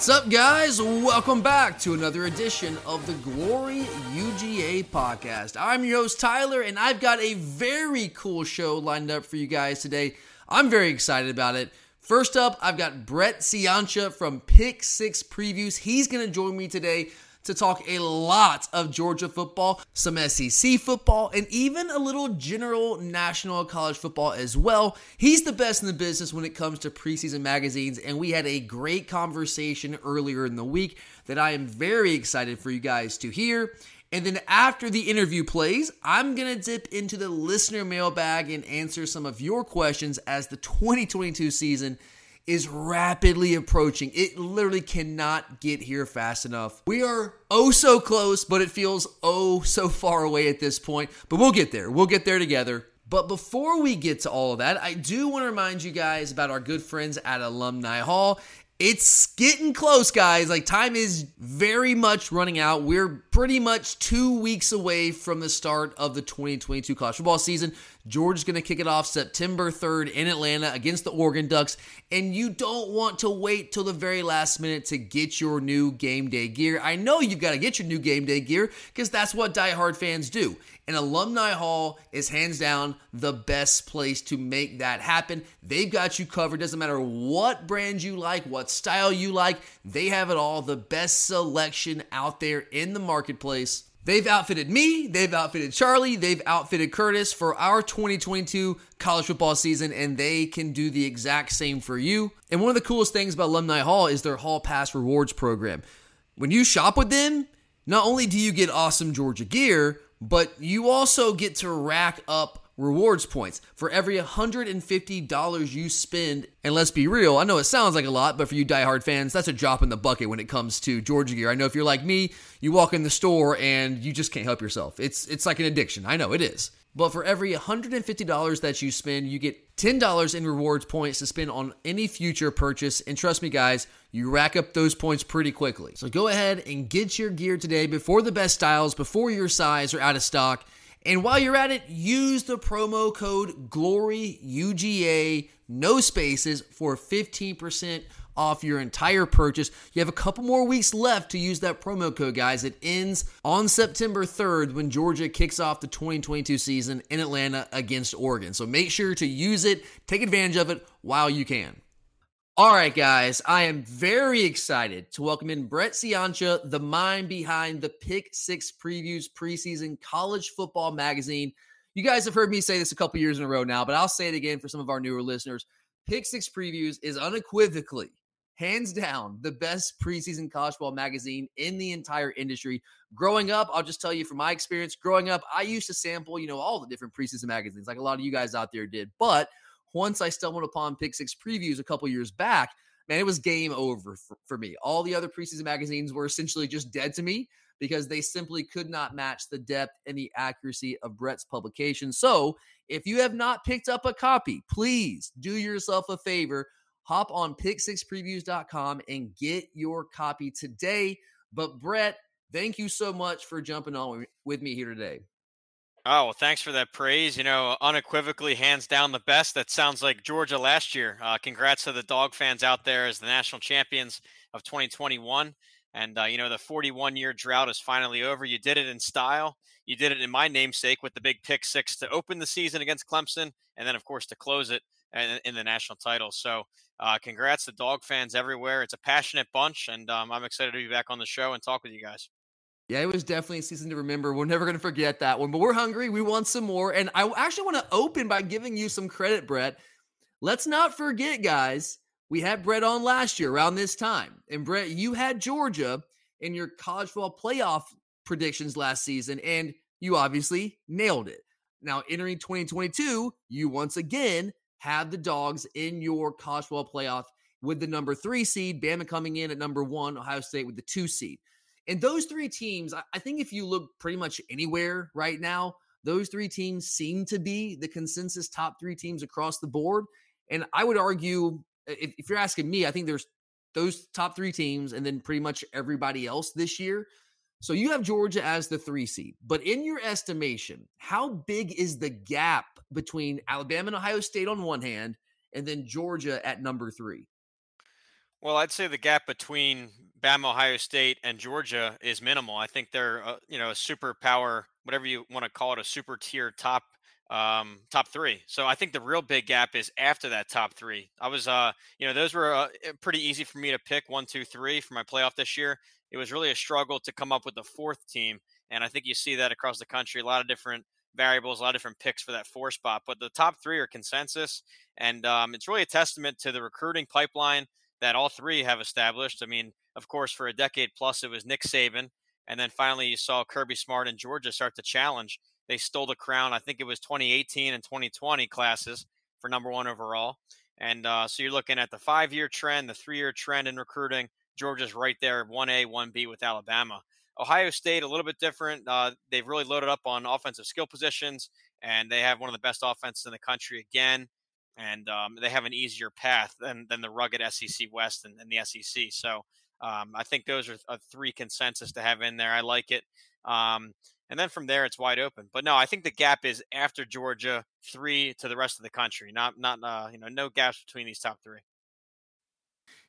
What's up, guys? Welcome back to another edition of the Glory UGA podcast. I'm your host, Tyler, and I've got a very cool show lined up for you guys today. I'm very excited about it. First up, I've got Brett Ciancia from Pick Six Previews. He's going to join me today to talk a lot of Georgia football, some SEC football, and even a little general national college football as well. He's the best in the business when it comes to preseason magazines, and we had a great conversation earlier in the week that I am very excited for you guys to hear. And then after the interview plays, I'm going to dip into the listener mailbag and answer some of your questions as the 2022 season is rapidly approaching. It literally cannot get here fast enough. We are oh so close, but it feels oh so far away at this point. But we'll get there. We'll get there together. But before we get to all of that, I do want to remind you guys about our good friends at Alumni Hall. It's getting close, guys. Like, time is very much running out. We're pretty much two weeks away from the start of the 2022 college football season. Georgia's going to kick it off September 3rd in Atlanta against the Oregon Ducks. And you don't want to wait till the very last minute to get your new game day gear. I know you've got to get your new game day gear because that's what diehard fans do. And Alumni Hall is hands down the best place to make that happen. They've got you covered. Doesn't matter what brand you like, what style you like, they have it all. The best selection out there in the marketplace. They've outfitted me, they've outfitted Charlie, they've outfitted Curtis for our 2022 college football season, and they can do the exact same for you. And one of the coolest things about Alumni Hall is their Hall Pass Rewards program. When you shop with them, not only do you get awesome Georgia gear, but you also get to rack up rewards points for every $150 you spend. And let's be real, I know it sounds like a lot, but for you diehard fans, that's a drop in the bucket when it comes to Georgia gear. I know if you're like me, you walk in the store and you just can't help yourself. It's it's like an addiction. I know it is. But for every $150 that you spend, you get $10 in rewards points to spend on any future purchase. And trust me, guys, you rack up those points pretty quickly. So go ahead and get your gear today before the best styles, before your size are out of stock. And while you're at it, use the promo code GLORYUGA, no spaces, for 15% off your entire purchase. You have a couple more weeks left to use that promo code, guys. It ends on September 3rd when Georgia kicks off the 2022 season in Atlanta against Oregon. So make sure to use it, take advantage of it while you can. All right, guys, I am very excited to welcome in Brett Ciancia, the mind behind the Pick Six Previews preseason college football magazine. You guys have heard me say this a couple years in a row now, but I'll say it again for some of our newer listeners. Pick Six Previews is unequivocally, hands down, the best preseason college football magazine in the entire industry. Growing up, I'll just tell you from my experience, growing up, I used to sample, you know, all the different preseason magazines, like a lot of you guys out there did. But once I stumbled upon Pick Six Previews a couple years back, man, it was game over for, for me. All the other preseason magazines were essentially just dead to me because they simply could not match the depth and the accuracy of Brett's publication. So, if you have not picked up a copy, please do yourself a favor. Hop on pick6previews.com and get your copy today. But, Brett, thank you so much for jumping on with me here today. Oh, well, thanks for that praise. You know, unequivocally, hands down, the best. That sounds like Georgia last year. Uh, congrats to the dog fans out there as the national champions of 2021. And, uh, you know, the 41 year drought is finally over. You did it in style. You did it in my namesake with the big pick six to open the season against Clemson. And then, of course, to close it in, in the national title. So, uh, congrats to dog fans everywhere. It's a passionate bunch. And um, I'm excited to be back on the show and talk with you guys. Yeah, it was definitely a season to remember. We're never going to forget that one, but we're hungry. We want some more. And I actually want to open by giving you some credit, Brett. Let's not forget, guys, we had Brett on last year around this time. And Brett, you had Georgia in your college football playoff predictions last season, and you obviously nailed it. Now, entering 2022, you once again have the dogs in your football playoff with the number three seed, Bama coming in at number one, Ohio State with the two seed. And those three teams, I think if you look pretty much anywhere right now, those three teams seem to be the consensus top three teams across the board. And I would argue, if, if, you're asking me, I think there's those top three teams and then pretty much everybody else this year. So you have Georgia as the three seed. But in your estimation, how big is the gap between Alabama and Ohio State on one hand and then Georgia at number three? Well, I'd say the gap between Bama, Ohio State, and Georgia is minimal. I think they're uh, you know a super power, whatever you want to call it, a super tier top um, top three. So I think the real big gap is after that top three. I was uh you know those were uh, pretty easy for me to pick one, two, three for my playoff this year. It was really a struggle to come up with the fourth team, and I think you see that across the country. A lot of different variables, a lot of different picks for that four spot. But the top three are consensus, and um, it's really a testament to the recruiting pipeline that all three have established. I mean, of course, for a decade plus, it was Nick Saban. And then finally, you saw Kirby Smart and Georgia start to challenge. They stole the crown. I think it was 2018 and 2020 classes for number one overall. And uh, so you're looking at the five year trend, the three year trend in recruiting. Georgia's right there, 1A, 1B with Alabama. Ohio State, a little bit different. Uh, they've really loaded up on offensive skill positions, and they have one of the best offenses in the country again and um, they have an easier path than, than the rugged SEC West and, and the SEC. So um, I think those are, are, three consensus to have in there. I like it. Um, and then from there, it's wide open. But no, I think the gap is after Georgia, three to the rest of the country. Not, not, uh, you know, no gaps between these top three.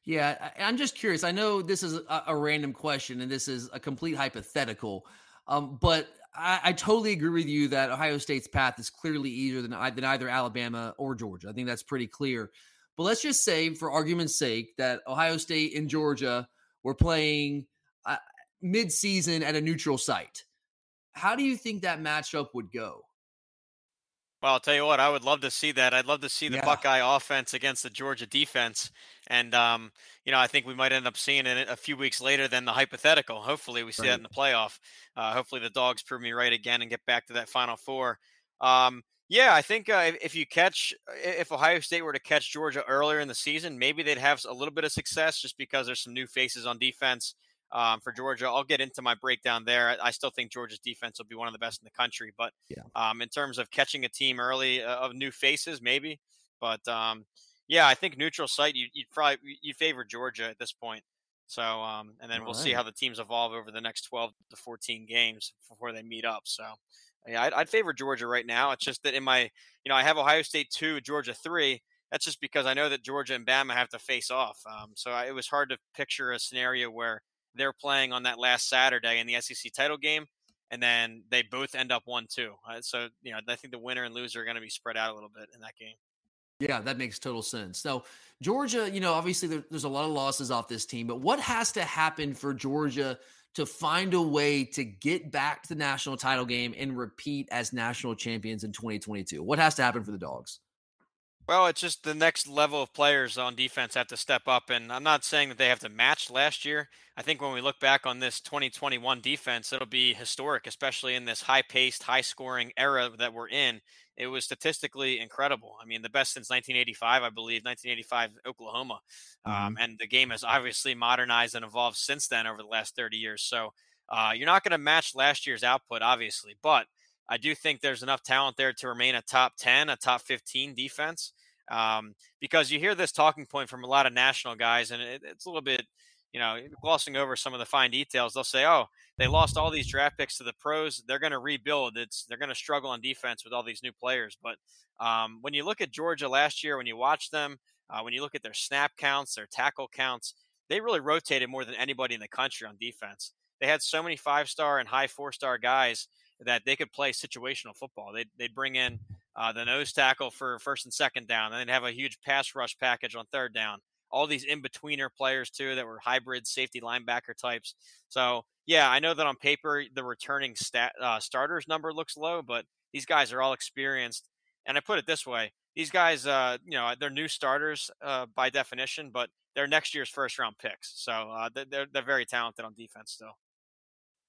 Yeah, I'm just curious. I know this is a, a random question, and this is a complete hypothetical. Um, but I, I, totally agree with you that Ohio State's path is clearly easier than, than either Alabama or Georgia. I think that's pretty clear. But let's just say, for argument's sake, that Ohio State and Georgia were playing uh, mid-season at a neutral site. How do you think that matchup would go? Well, I'll tell you what, I would love to see that. I'd love to see the yeah. Buckeye offense against the Georgia defense. And, um, you know, I think we might end up seeing it a few weeks later than the hypothetical. Hopefully, we see right. that in the playoff. Uh, hopefully, the dogs prove me right again and get back to that Final Four. Um, yeah, I think uh, if you catch, if Ohio State were to catch Georgia earlier in the season, maybe they'd have a little bit of success just because there's some new faces on defense um, for Georgia. I'll get into my breakdown there. I still think Georgia's defense will be one of the best in the country, but yeah. um, in terms of catching a team early uh, of new faces, maybe. But um, yeah, I think neutral site you would probably you favor Georgia at this point. So um, and then All we'll right. see how the teams evolve over the next 12 to 14 games before they meet up. So yeah, I'd, I'd favor Georgia right now. It's just that in my you know I have Ohio State two, Georgia three. That's just because I know that Georgia and Bama have to face off. Um, so I, it was hard to picture a scenario where they're playing on that last Saturday in the SEC title game, and then they both end up one two. Uh, so you know, I think the winner and loser are going to be spread out a little bit in that game. Yeah, that makes total sense. Now, Georgia, you know, obviously there, there's a lot of losses off this team, but what has to happen for Georgia to find a way to get back to the national title game and repeat as national champions in 2022? What has to happen for the Dogs? Well, it's just the next level of players on defense have to step up. And I'm not saying that they have to match last year. I think when we look back on this 2021 defense, it'll be historic, especially in this high paced, high scoring era that we're in. It was statistically incredible. I mean, the best since 1985, I believe, 1985 Oklahoma. Um, mm-hmm. Um, and the game has obviously modernized and evolved since then over the last 30 years. So uh, you're not going to match last year's output, obviously, but I do think there's enough talent there to remain a top 10, a top 15 defense. Um, because you hear this talking point from a lot of national guys, and it, it's a little bit, you know, glossing over some of the fine details, they'll say, "Oh, they lost all these draft picks to the pros. They're going to rebuild. It's they're going to struggle on defense with all these new players." But um, when you look at Georgia last year, when you watch them, uh, when you look at their snap counts, their tackle counts, they really rotated more than anybody in the country on defense. They had so many five star and high four star guys that they could play situational football. They'd, they'd bring in uh, the nose tackle for first and second down, and they'd have a huge pass rush package on third down all these in betweener players too that were hybrid safety linebacker types. So yeah, I know that on paper the returning stat, uh, starters number looks low, but these guys are all experienced. And I put it this way: these guys, uh, you know, they're new starters uh, by definition, but they're next year's first round picks. So uh, they're they're very talented on defense still.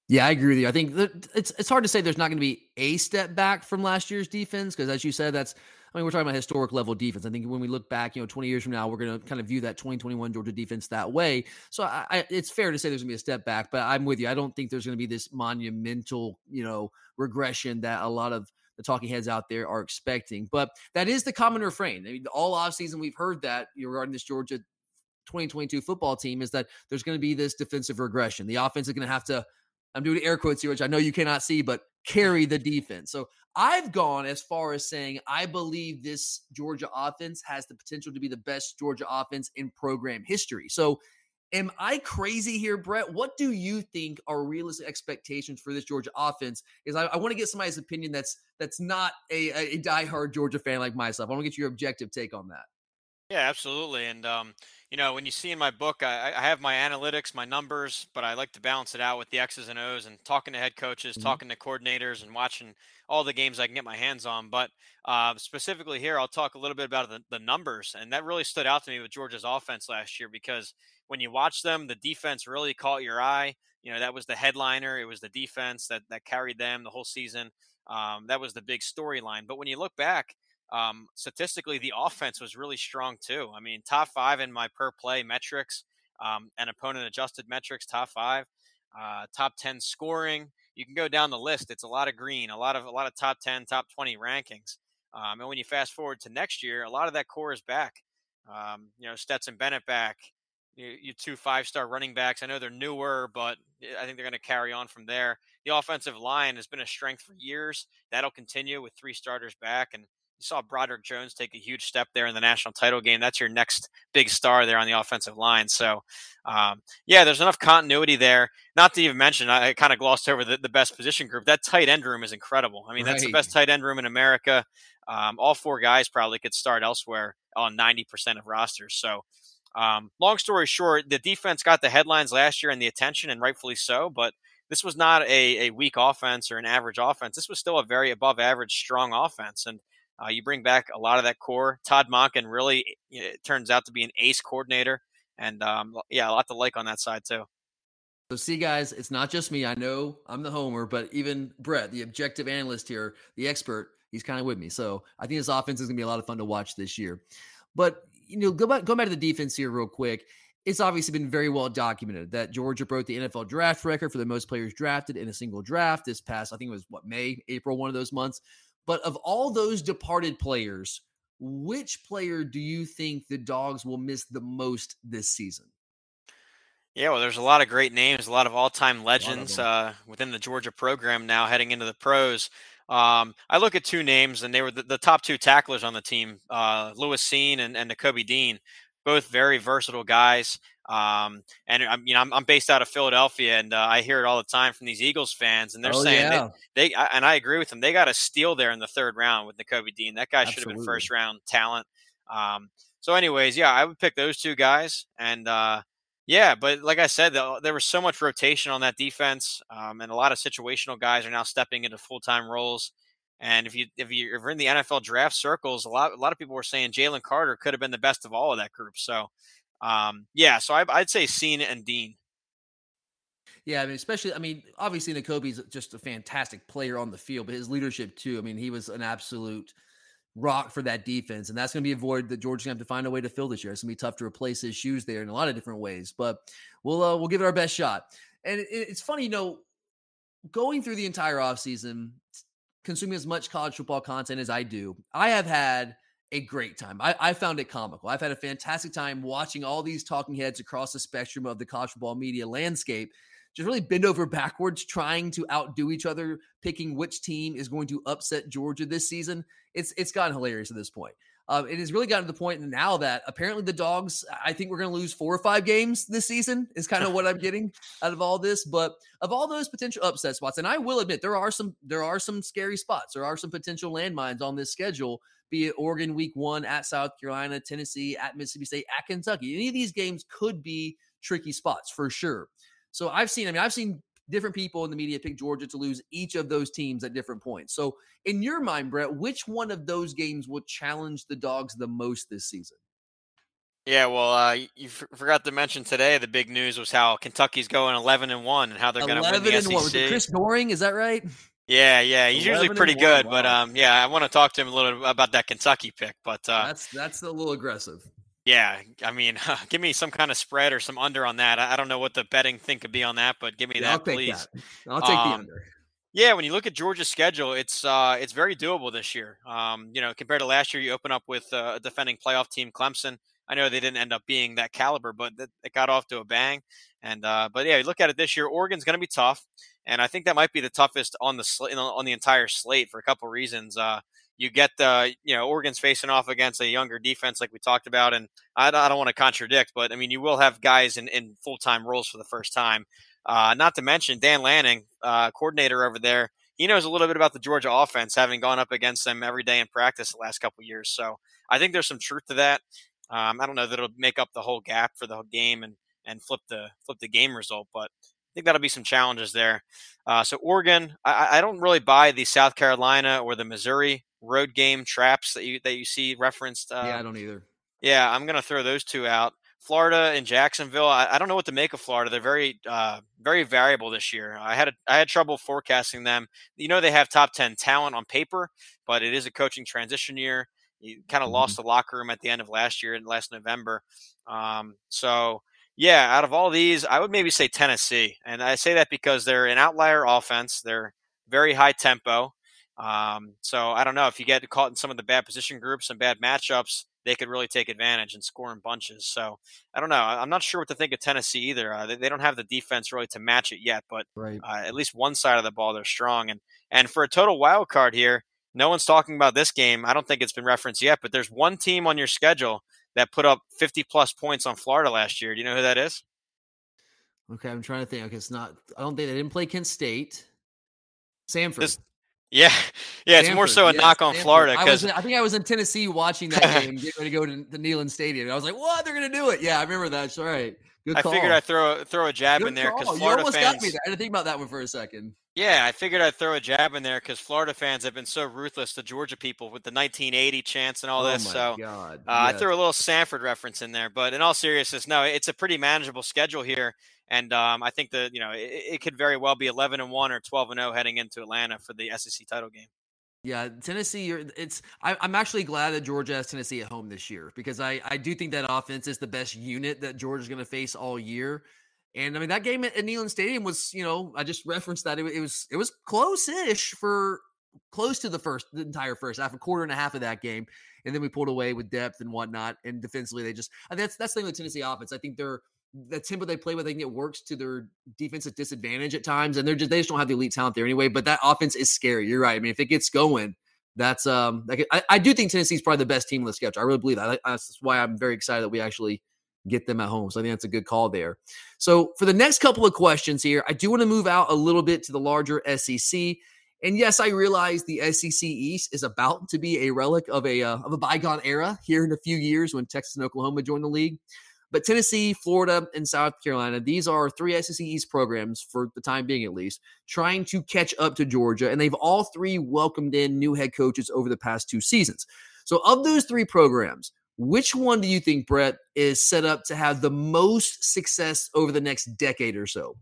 Yeah, I agree with you. I think it's it's hard to say there's not going to be a step back from last year's defense because, as you said, that's I mean, we're talking about historic level defense. I think when we look back, you know, 20 years from now, we're going to kind of view that 2021 Georgia defense that way. So I, I, it's fair to say there's going to be a step back, but I'm with you. I don't think there's going to be this monumental, you know, regression that a lot of the talking heads out there are expecting. But that is the common refrain. I mean, all offseason we've heard that regarding this Georgia 2022 football team is that there's going to be this defensive regression. The offense is going to have to I'm doing air quotes here, which I know you cannot see, but carry the defense. So I've gone as far as saying I believe this Georgia offense has the potential to be the best Georgia offense in program history. So am I crazy here, Brett? What do you think are realistic expectations for this Georgia offense? Is I, I want to get somebody's opinion that's that's not a, a diehard Georgia fan like myself. I want to get your objective take on that. Yeah, absolutely. And um, you know, when you see in my book, I, I, have my analytics, my numbers, but I like to balance it out with the X's and O's and talking to head coaches, mm-hmm. talking to coordinators, and watching all the games I can get my hands on. But uh, specifically here, I'll talk a little bit about the, the numbers, and that really stood out to me with Georgia's offense last year because when you watch them, the defense really caught your eye. You know, that was the headliner. It was the defense that that carried them the whole season. Um, that was the big storyline. But when you look back um, statistically, the offense was really strong too. I mean, top five in my per play metrics um, and opponent adjusted metrics, top five, uh, top 10 scoring. You can go down the list. It's a lot of green, a lot of a lot of top 10, top 20 rankings. Um, and when you fast forward to next year, a lot of that core is back. Um, you know, Stetson Bennett back, you, you two five star running backs. I know they're newer, but eh, I think they're going to carry on from there. The offensive line has been a strength for years. That'll continue with three starters back. And you saw Broderick Jones take a huge step there in the national title game. That's your next big star there on the offensive line. So, um, yeah, there's enough continuity there. Not to even mention, I, I kind of glossed over the, the, best position group. That tight end room is incredible. I mean, right. that's the best tight end room in America. Um, all four guys probably could start elsewhere on 90% of rosters. So, um, long story short, the defense got the headlines last year and the attention, and rightfully so. But this was not a, a weak offense or an average offense. This was still a very above average, strong offense. And uh, you bring back a lot of that core. Todd Monken really it turns out to be an ace coordinator, and um, yeah, a lot to like on that side too. So, see, guys, it's not just me. I know I'm the homer, but even Brett, the objective analyst here, the expert, he's kind of with me. So, I think this offense is going to be a lot of fun to watch this year. But you know, go back, go back to the defense here real quick. It's obviously been very well documented that Georgia broke the NFL draft record for the most players drafted in a single draft this past, I think it was what May, April, one of those months. But of all those departed players, which player do you think the Dogs will miss the most this season? Yeah, well, there's a lot of great names, a lot of all-time legends uh, within the Georgia program now, heading into the pros. Um, I look at two names, and they were the, the top two tacklers on the team: uh, Lewis Cine and, and Nakobe Dean, both very versatile guys. Um, and I'm, you know, I'm, I'm, based out of Philadelphia, and uh, I hear it all the time from these Eagles fans, and they're oh, saying yeah. they, they, and I agree with them. They got a steal there in the third round with Nakobe Dean. That guy Absolutely. should have been first round talent. Um, so, anyways, yeah, I would pick those two guys, and uh, yeah, but like I said, there was so much rotation on that defense, um, and a lot of situational guys are now stepping into full time roles. And if you if you're in the NFL draft circles, a lot a lot of people were saying Jalen Carter could have been the best of all of that group. So um, yeah, so I, would say Cine and Dean. Yeah, I mean, especially, I mean, obviously Nakobe's just a fantastic player on the field, but his leadership too. I mean, he was an absolute rock for that defense, and that's going to be a void that Georgia's going to have to find a way to fill this year. It's going to be tough to replace his shoes there in a lot of different ways, but we'll uh, we'll give it our best shot. And it, it's funny, you know, going through the entire offseason, consuming as much college football content as I do, I have had a great time. I, I, found it comical. I've had a fantastic time watching all these talking heads across the spectrum of the college football media landscape just really bend over backwards trying to outdo each other, picking which team is going to upset Georgia this season. It's it's gotten hilarious at this point. Um, it has really gotten to the point now that apparently the dogs, I think we're going to lose four or five games this season, is kind of what I'm getting out of all this. But of all those potential upset spots, and I will admit there are some there are some scary spots. There are some potential landmines on this schedule, be it Oregon week one at South Carolina, Tennessee, at Mississippi State, at Kentucky. Any of these games could be tricky spots for sure. So I've seen, I mean, I've seen different people in the media pick Georgia to lose each of those teams at different points. So, in your mind, Brett, which one of those games will challenge the dogs the most this season? Yeah, well, uh, you f- forgot to mention today. The big news was how Kentucky's going eleven and one, and how they're going to win the and SEC. One. Was it Chris Doering? Is that right? Yeah, yeah, he's usually pretty good, wow. but um, yeah, I want to talk to him a little about that Kentucky pick. But uh, that's that's a little aggressive. Yeah, I mean, give me some kind of spread or some under on that. I don't know what the betting thing could be on that, but give me yeah, that, please. That. I'll take um, the under. Yeah, when you look at Georgia's schedule, it's uh, it's very doable this year. Um, you know, compared to last year, you open up with uh, a defending playoff team, Clemson. I know they didn't end up being that caliber, but it got off to a bang. And uh, but yeah, you look at it this year. Oregon's going to be tough, and I think that might be the toughest on the sl- on the entire slate for a couple reasons. Uh, you get the you know Oregon's facing off against a younger defense like we talked about, and I, I don't want to contradict, but I mean you will have guys in, in full time roles for the first time. Uh, not to mention Dan Lanning, uh, coordinator over there. He knows a little bit about the Georgia offense, having gone up against them every day in practice the last couple years. So I think there's some truth to that. Um, I don't know that it'll make up the whole gap for the whole game and and flip the flip the game result, but think that'll be some challenges there. Uh, so Oregon, I, I, don't really buy the South Carolina or the Missouri road game traps that you that you see referenced. Uh, yeah, I don't either. Yeah, I'm gonna throw those two out. Florida and Jacksonville. I, I don't know what to make of Florida. They're very, uh, very variable this year. I had a, I had trouble forecasting them. You know, they have top ten talent on paper, but it is a coaching transition year. You kind of mm-hmm. lost the locker room at the end of last year and last November. Um, so yeah, out of all these, I would maybe say Tennessee, and I say that because they're an outlier offense. They're very high tempo. Um, so I don't know if you get caught in some of the bad position groups and bad matchups, they could really take advantage and score in bunches. So I don't know. I'm not sure what to think of Tennessee either. Uh, they, they, don't have the defense really to match it yet, but right. uh, at least one side of the ball they're strong. And and for a total wild card here, no one's talking about this game. I don't think it's been referenced yet, but there's one team on your schedule that put up 50 plus points on Florida last year. Do you know who that is? Okay, I'm trying to think. Okay, it's not. I don't think they didn't play Kent State. Samford. This, yeah, yeah, it's more so a yes, knock on Samford. Florida because I, I, think I was in Tennessee watching that game, getting ready to go to the Neyland Stadium. I was like, "What? They're going to do it?" Yeah, I remember that. That's right. Good I figured I'd throw a, throw a jab Good in there because Florida you almost fans. Got me there. I didn't think about that one for a second. Yeah, I figured I'd throw a jab in there because Florida fans have been so ruthless to Georgia people with the 1980 chance and all oh this. so uh, yes. I threw a little Samford reference in there, but in all seriousness, no, it's a pretty manageable schedule here. And um, I think that you know it, it, could very well be 11 and one or 12 and 0 heading into Atlanta for the SEC title game. Yeah, Tennessee. It's. I, am actually glad that Georgia has Tennessee at home this year because I I do think that offense is the best unit that Georgia's going to face all year. And I mean that game at, at Neyland Stadium was, you know, I just referenced that it, it was it was close-ish for close to the first the entire first half, a quarter and a half of that game, and then we pulled away with depth and whatnot. And defensively, they just that's that's the thing with Tennessee offense. I think they're the tempo they play with, I think it works to their defensive disadvantage at times, and they're just they just don't have the elite talent there anyway. But that offense is scary. You're right. I mean, if it gets going, that's um, like, I, I do think Tennessee's probably the best team in the schedule. I really believe that. That's why I'm very excited that we actually get them at home. So I think that's a good call there. So for the next couple of questions here, I do want to move out a little bit to the larger SEC. And yes, I realize the SEC East is about to be a relic of a uh, of a bygone era here in a few years when Texas and Oklahoma joined the league. But Tennessee, Florida, and South Carolina, these are three SEC East programs for the time being, at least, trying to catch up to Georgia. And they've all three welcomed in new head coaches over the past two seasons. So, of those three programs, which one do you think, Brett, is set up to have the most success over the next decade or so?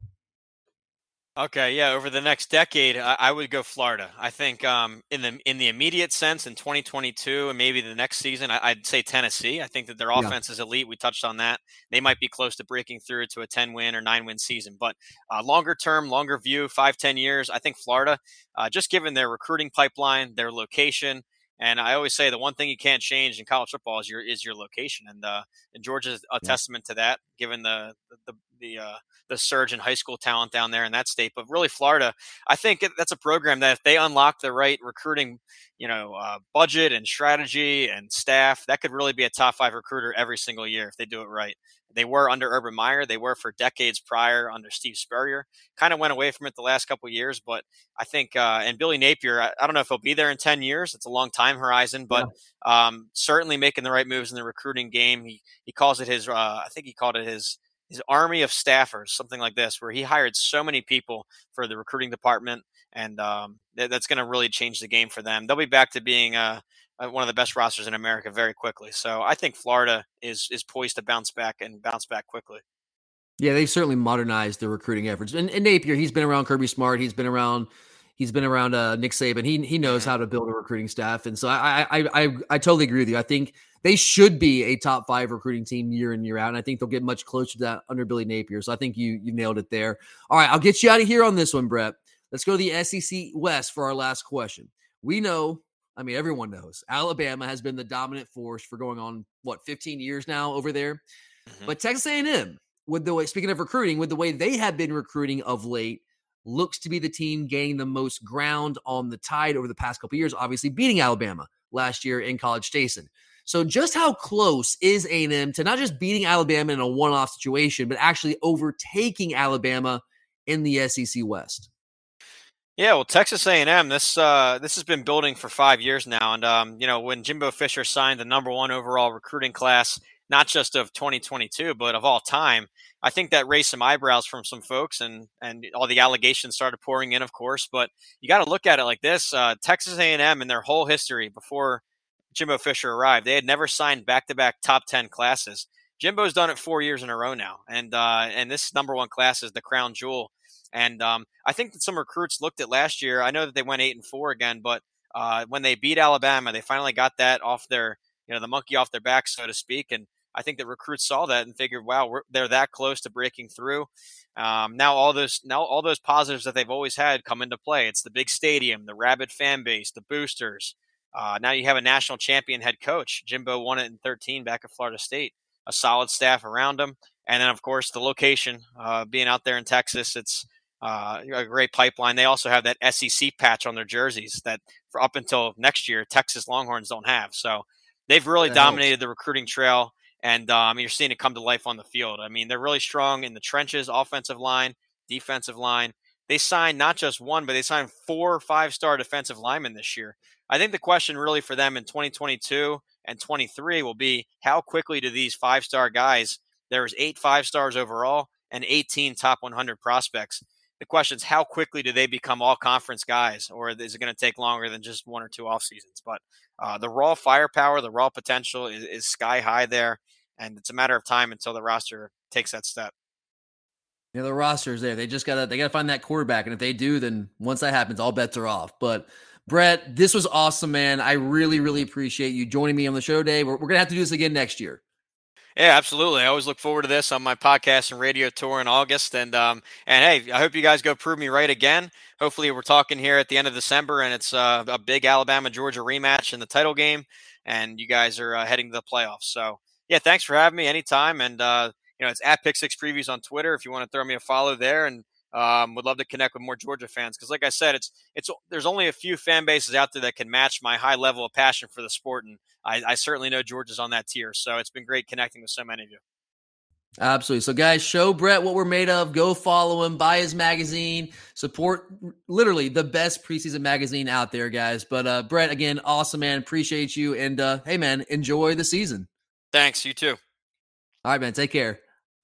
Okay, yeah, over the next decade, I, I would go Florida. I think um, in the in the immediate sense, in 2022 and maybe the next season, I, would say Tennessee. I think that their offense yeah. is elite. We touched on that. They might be close to breaking through to a 10 win or nine win season. But uh, longer term, longer view, five ten years, I think Florida, uh, just given their recruiting pipeline, their location, And I always say the one thing you can't change in college football is your is your location, and uh, and Georgia's a yeah. testament to that, given the the the uh, the surge in high school talent down there in that state. But really, Florida, I think that's a program that if they unlock the right recruiting, you know, uh, budget and strategy and staff, that could really be a top five recruiter every single year if they do it right. They were under Urban Meyer. They were for decades prior under Steve Spurrier. Kind of went away from it the last couple years, but I think uh, and Billy Napier. I, I, don't know if he'll be there in ten years. It's a long time horizon, but yeah. um, certainly making the right moves in the recruiting game. He he calls it his. Uh, I think he called it his his army of staffers, something like this, where he hired so many people for the recruiting department, and um, that's going to really change the game for them. They'll be back to being uh, uh, one of the best rosters in America very quickly. So I think Florida is is poised to bounce back and bounce back quickly. Yeah, they've certainly modernized their recruiting efforts. And, and Napier, he's been around Kirby Smart. He's been around he's been around uh, Nick Saban. He he knows how to build a recruiting staff, and so I, I I I totally agree with you. I think they should be a top five recruiting team year in year out, and I think they'll get much closer to that under Billy Napier. So I think you you nailed it there. All right, I'll get you out of here on this one, Brett. Let's go to the SEC West for our last question. We know I mean, everyone knows Alabama has been the dominant force for going on what 15 years now over there. Mm-hmm. But Texas A&M, with the way speaking of recruiting, with the way they have been recruiting of late, looks to be the team gaining the most ground on the tide over the past couple years. Obviously, beating Alabama last year in College Station. So, just how close is A&M to not just beating Alabama in a one-off situation, but actually overtaking Alabama in the SEC West? Yeah, well, Texas A&M this uh, this has been building for five years now, and um, you know when Jimbo Fisher signed the number one overall recruiting class, not just of 2022 but of all time, I think that raised some eyebrows from some folks, and and all the allegations started pouring in, of course. But you got to look at it like this: uh, Texas A&M in their whole history before Jimbo Fisher arrived, they had never signed back-to-back top 10 classes. Jimbo's done it four years in a row now, and uh, and this number one class is the crown jewel and um, I think that some recruits looked at last year. I know that they went eight and four again, but uh, when they beat Alabama, they finally got that off their, you know, the monkey off their back, so to speak. And I think the recruits saw that and figured, wow, they're that close to breaking through. Um, now all those now all those positives that they've always had come into play. It's the big stadium, the rabid fan base, the boosters. Uh, now you have a national champion head coach. Jimbo won it in 13 back at Florida State. A solid staff around him, and then of course the location, uh, being out there in Texas. It's uh, a great pipeline. They also have that SEC patch on their jerseys that for up until next year, Texas Longhorns don't have. So they've really that dominated helps. the recruiting trail, and um, you're seeing it come to life on the field. I mean, they're really strong in the trenches, offensive line, defensive line. They signed not just one, but they signed four five-star defensive linemen this year. I think the question really for them in 2022 and 23 will be how quickly do these five-star guys? There's eight five stars overall and 18 top 100 prospects the question is how quickly do they become all conference guys, or is it going to take longer than just one or two off seasons? But uh, the raw firepower, the raw potential is, is sky high there, and it's a matter of time until the roster takes that step. Yeah, the roster is there. They just gotta they gotta find that quarterback, and if they do, then once that happens, all bets are off. But Brett, this was awesome, man. I really, really appreciate you joining me on the show today. We're, we're gonna have to do this again next year. Yeah, absolutely. I always look forward to this on my podcast and radio tour in August. And um, and hey, I hope you guys go prove me right again. Hopefully, we're talking here at the end of December, and it's uh, a big Alabama Georgia rematch in the title game, and you guys are uh, heading to the playoffs. So yeah, thanks for having me anytime. And uh, you know, it's at Pick Six Previews on Twitter if you want to throw me a follow there. And um, would love to connect with more Georgia fans because, like I said, it's it's there's only a few fan bases out there that can match my high level of passion for the sport, and I, I certainly know Georgia's on that tier. So it's been great connecting with so many of you. Absolutely. So, guys, show Brett what we're made of. Go follow him, buy his magazine, support literally the best preseason magazine out there, guys. But, uh, Brett, again, awesome, man. Appreciate you. And, uh, hey, man, enjoy the season. Thanks. You too. All right, man. Take care.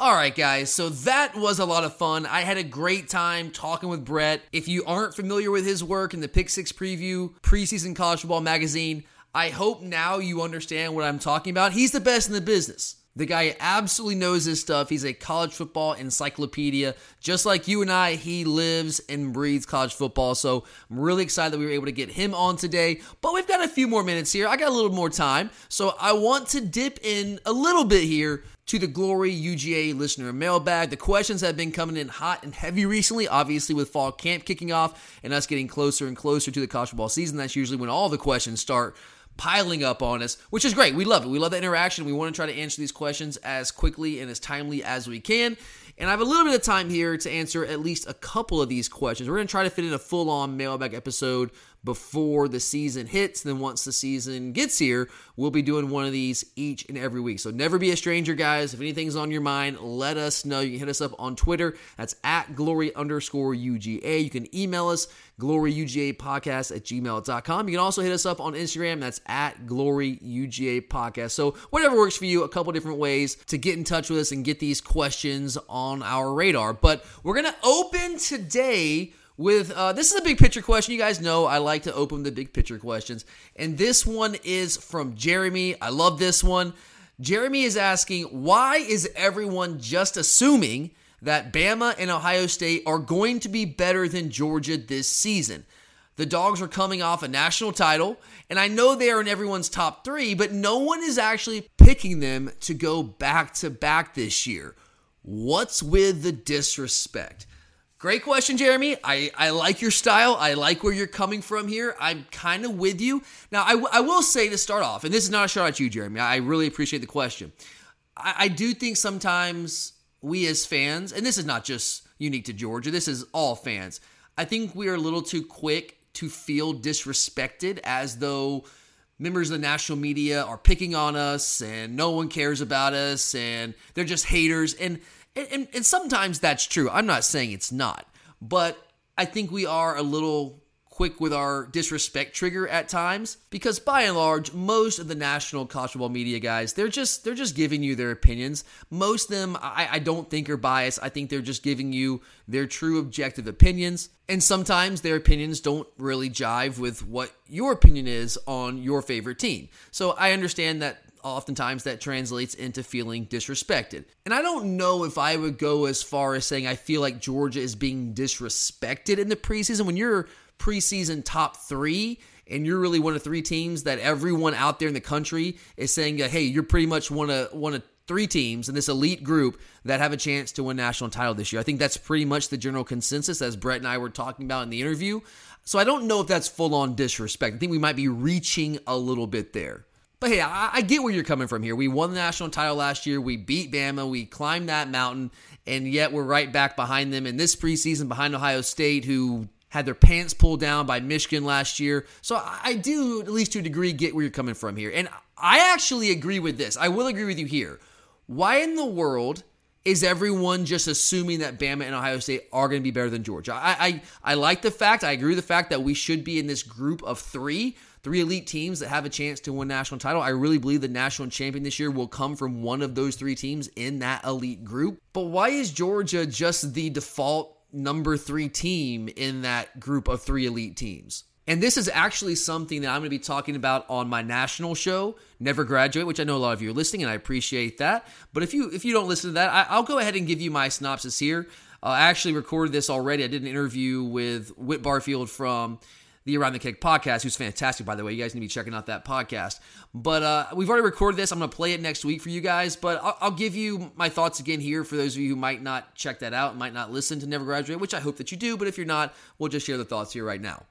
All right, guys, so that was a lot of fun. I had a great time talking with Brett. If you aren't familiar with his work in the Pick Six Preview preseason college football magazine, I hope now you understand what I'm talking about. He's the best in the business. The guy absolutely knows his stuff. He's a college football encyclopedia. Just like you and I, he lives and breathes college football. So I'm really excited that we were able to get him on today. But we've got a few more minutes here. I got a little more time. So I want to dip in a little bit here to the Glory UGA listener mailbag. The questions have been coming in hot and heavy recently, obviously, with fall camp kicking off and us getting closer and closer to the college football season. That's usually when all the questions start piling up on us, which is great. We love it. We love the interaction. We want to try to answer these questions as quickly and as timely as we can. And I have a little bit of time here to answer at least a couple of these questions. We're going to try to fit in a full on mailbag episode before the season hits. Then once the season gets here, we'll be doing one of these each and every week. So never be a stranger, guys. If anything's on your mind, let us know. You can hit us up on Twitter. That's at glory underscore UGA. You can email us, gloryugapodcast at gmail.com. You can also hit us up on Instagram. That's at gloryuga podcast. So whatever works for you, a couple different ways to get in touch with us and get these questions on our radar. But we're going to open today with uh, this is a big picture question. You guys know I like to open the big picture questions, and this one is from Jeremy. I love this one. Jeremy is asking, why is everyone just assuming that Bama and Ohio State are going to be better than Georgia this season? The Dogs are coming off a national title, and I know they are in everyone's top three, but no one is actually picking them to go back to back this year. What's with the disrespect? Great question, Jeremy. I, I like your style. I like where you're coming from here. I'm kind of with you. Now, I, I will say to start off, and this is not a shot at you, Jeremy. I really appreciate the question. I, I do think sometimes we as fans, and this is not just unique to Georgia, this is all fans, I think we are a little too quick to feel disrespected as though members of the national media are picking on us and no one cares about us and they're just haters. And and, and, sometimes that's true. I'm not saying it's not, but I think we are a little quick with our disrespect trigger at times because by and large most of the national college football media guys they're just they're just giving you their opinions. Most of them I, I don't think are biased. I think they're just giving you their true objective opinions. And sometimes their opinions don't really jive with what your opinion is on your favorite team. So i understand that oftentimes that translates into feeling disrespected. And I don't know if I would go as far as saying I feel like Georgia is being disrespected in the preseason. When you're preseason top three, and you're really one of three teams that everyone out there in the country is saying, hey, you're pretty much one of one of three teams in this elite group that have a chance to win national title this year. I think that's pretty much the general consensus as Brett and I were talking about in the interview. So I don't know if that's full on disrespect. I think we might be reaching a little bit there. But hey, I, I, get where you're coming from here. We won the national title last year. We beat Bama. We climbed that mountain, and yet we're right back behind them in this preseason behind Ohio State, who had their pants pulled down by Michigan last year. So I, I do, at least to a degree, get where you're coming from here. And I actually agree with this. I will agree with you here. Why in the world is everyone just assuming that Bama and Ohio State are going to be better than Georgia? I, I, I like the fact, I agree with the fact that we should be in this group of three three elite teams that have a chance to win national title. I really believe the national champion this year will come from one of those three teams in that elite group. But why is Georgia just the default number three team in that group of three elite teams? And this is actually something that I'm going to be talking about on my national show, Never Graduate, which I know a lot of you are listening, and I appreciate that. But if you if you don't listen to that, I, will go ahead and give you my synopsis here. Uh, I actually recorded this already. I did an interview with Whit Barfield from the Around the Kick podcast, who's fantastic, by the way. You guys need to be checking out that podcast. But uh, we've already recorded this. I'm going to play it next week for you guys. But I'll, I'll, give you my thoughts again here for those of you who might not check that out, might not listen to Never Graduate, which I hope that you do. But if you're not, we'll just share the thoughts here right now.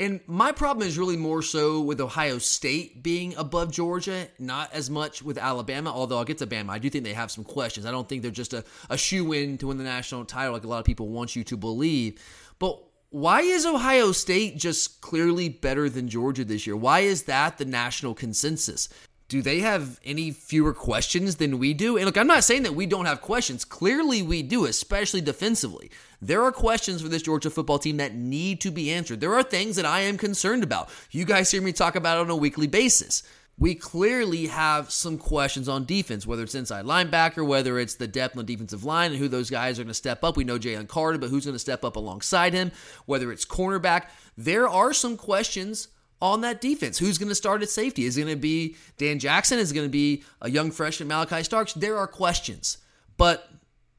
And my problem is really more so with Ohio State being above Georgia, not as much with Alabama, although I'll get to Bama. I do think they have some questions. I don't think they're just a, a shoe in to win the national title like a lot of people want you to believe. But why is Ohio State just clearly better than Georgia this year? Why is that the national consensus? Do they have any fewer questions than we do? And look, I'm not saying that we don't have questions. Clearly, we do, especially defensively. There are questions for this Georgia football team that need to be answered. There are things that I am concerned about. You guys hear me talk about it on a weekly basis we clearly have some questions on defense, whether it's inside linebacker, whether it's the depth on the defensive line and who those guys are going to step up. We know Jalen Carter, but who's going to step up alongside him, whether it's cornerback. There are some questions on that defense. Who's going to start at safety? Is it going to be Dan Jackson? Is it going to be a young freshman Malaki Starks? There are questions. But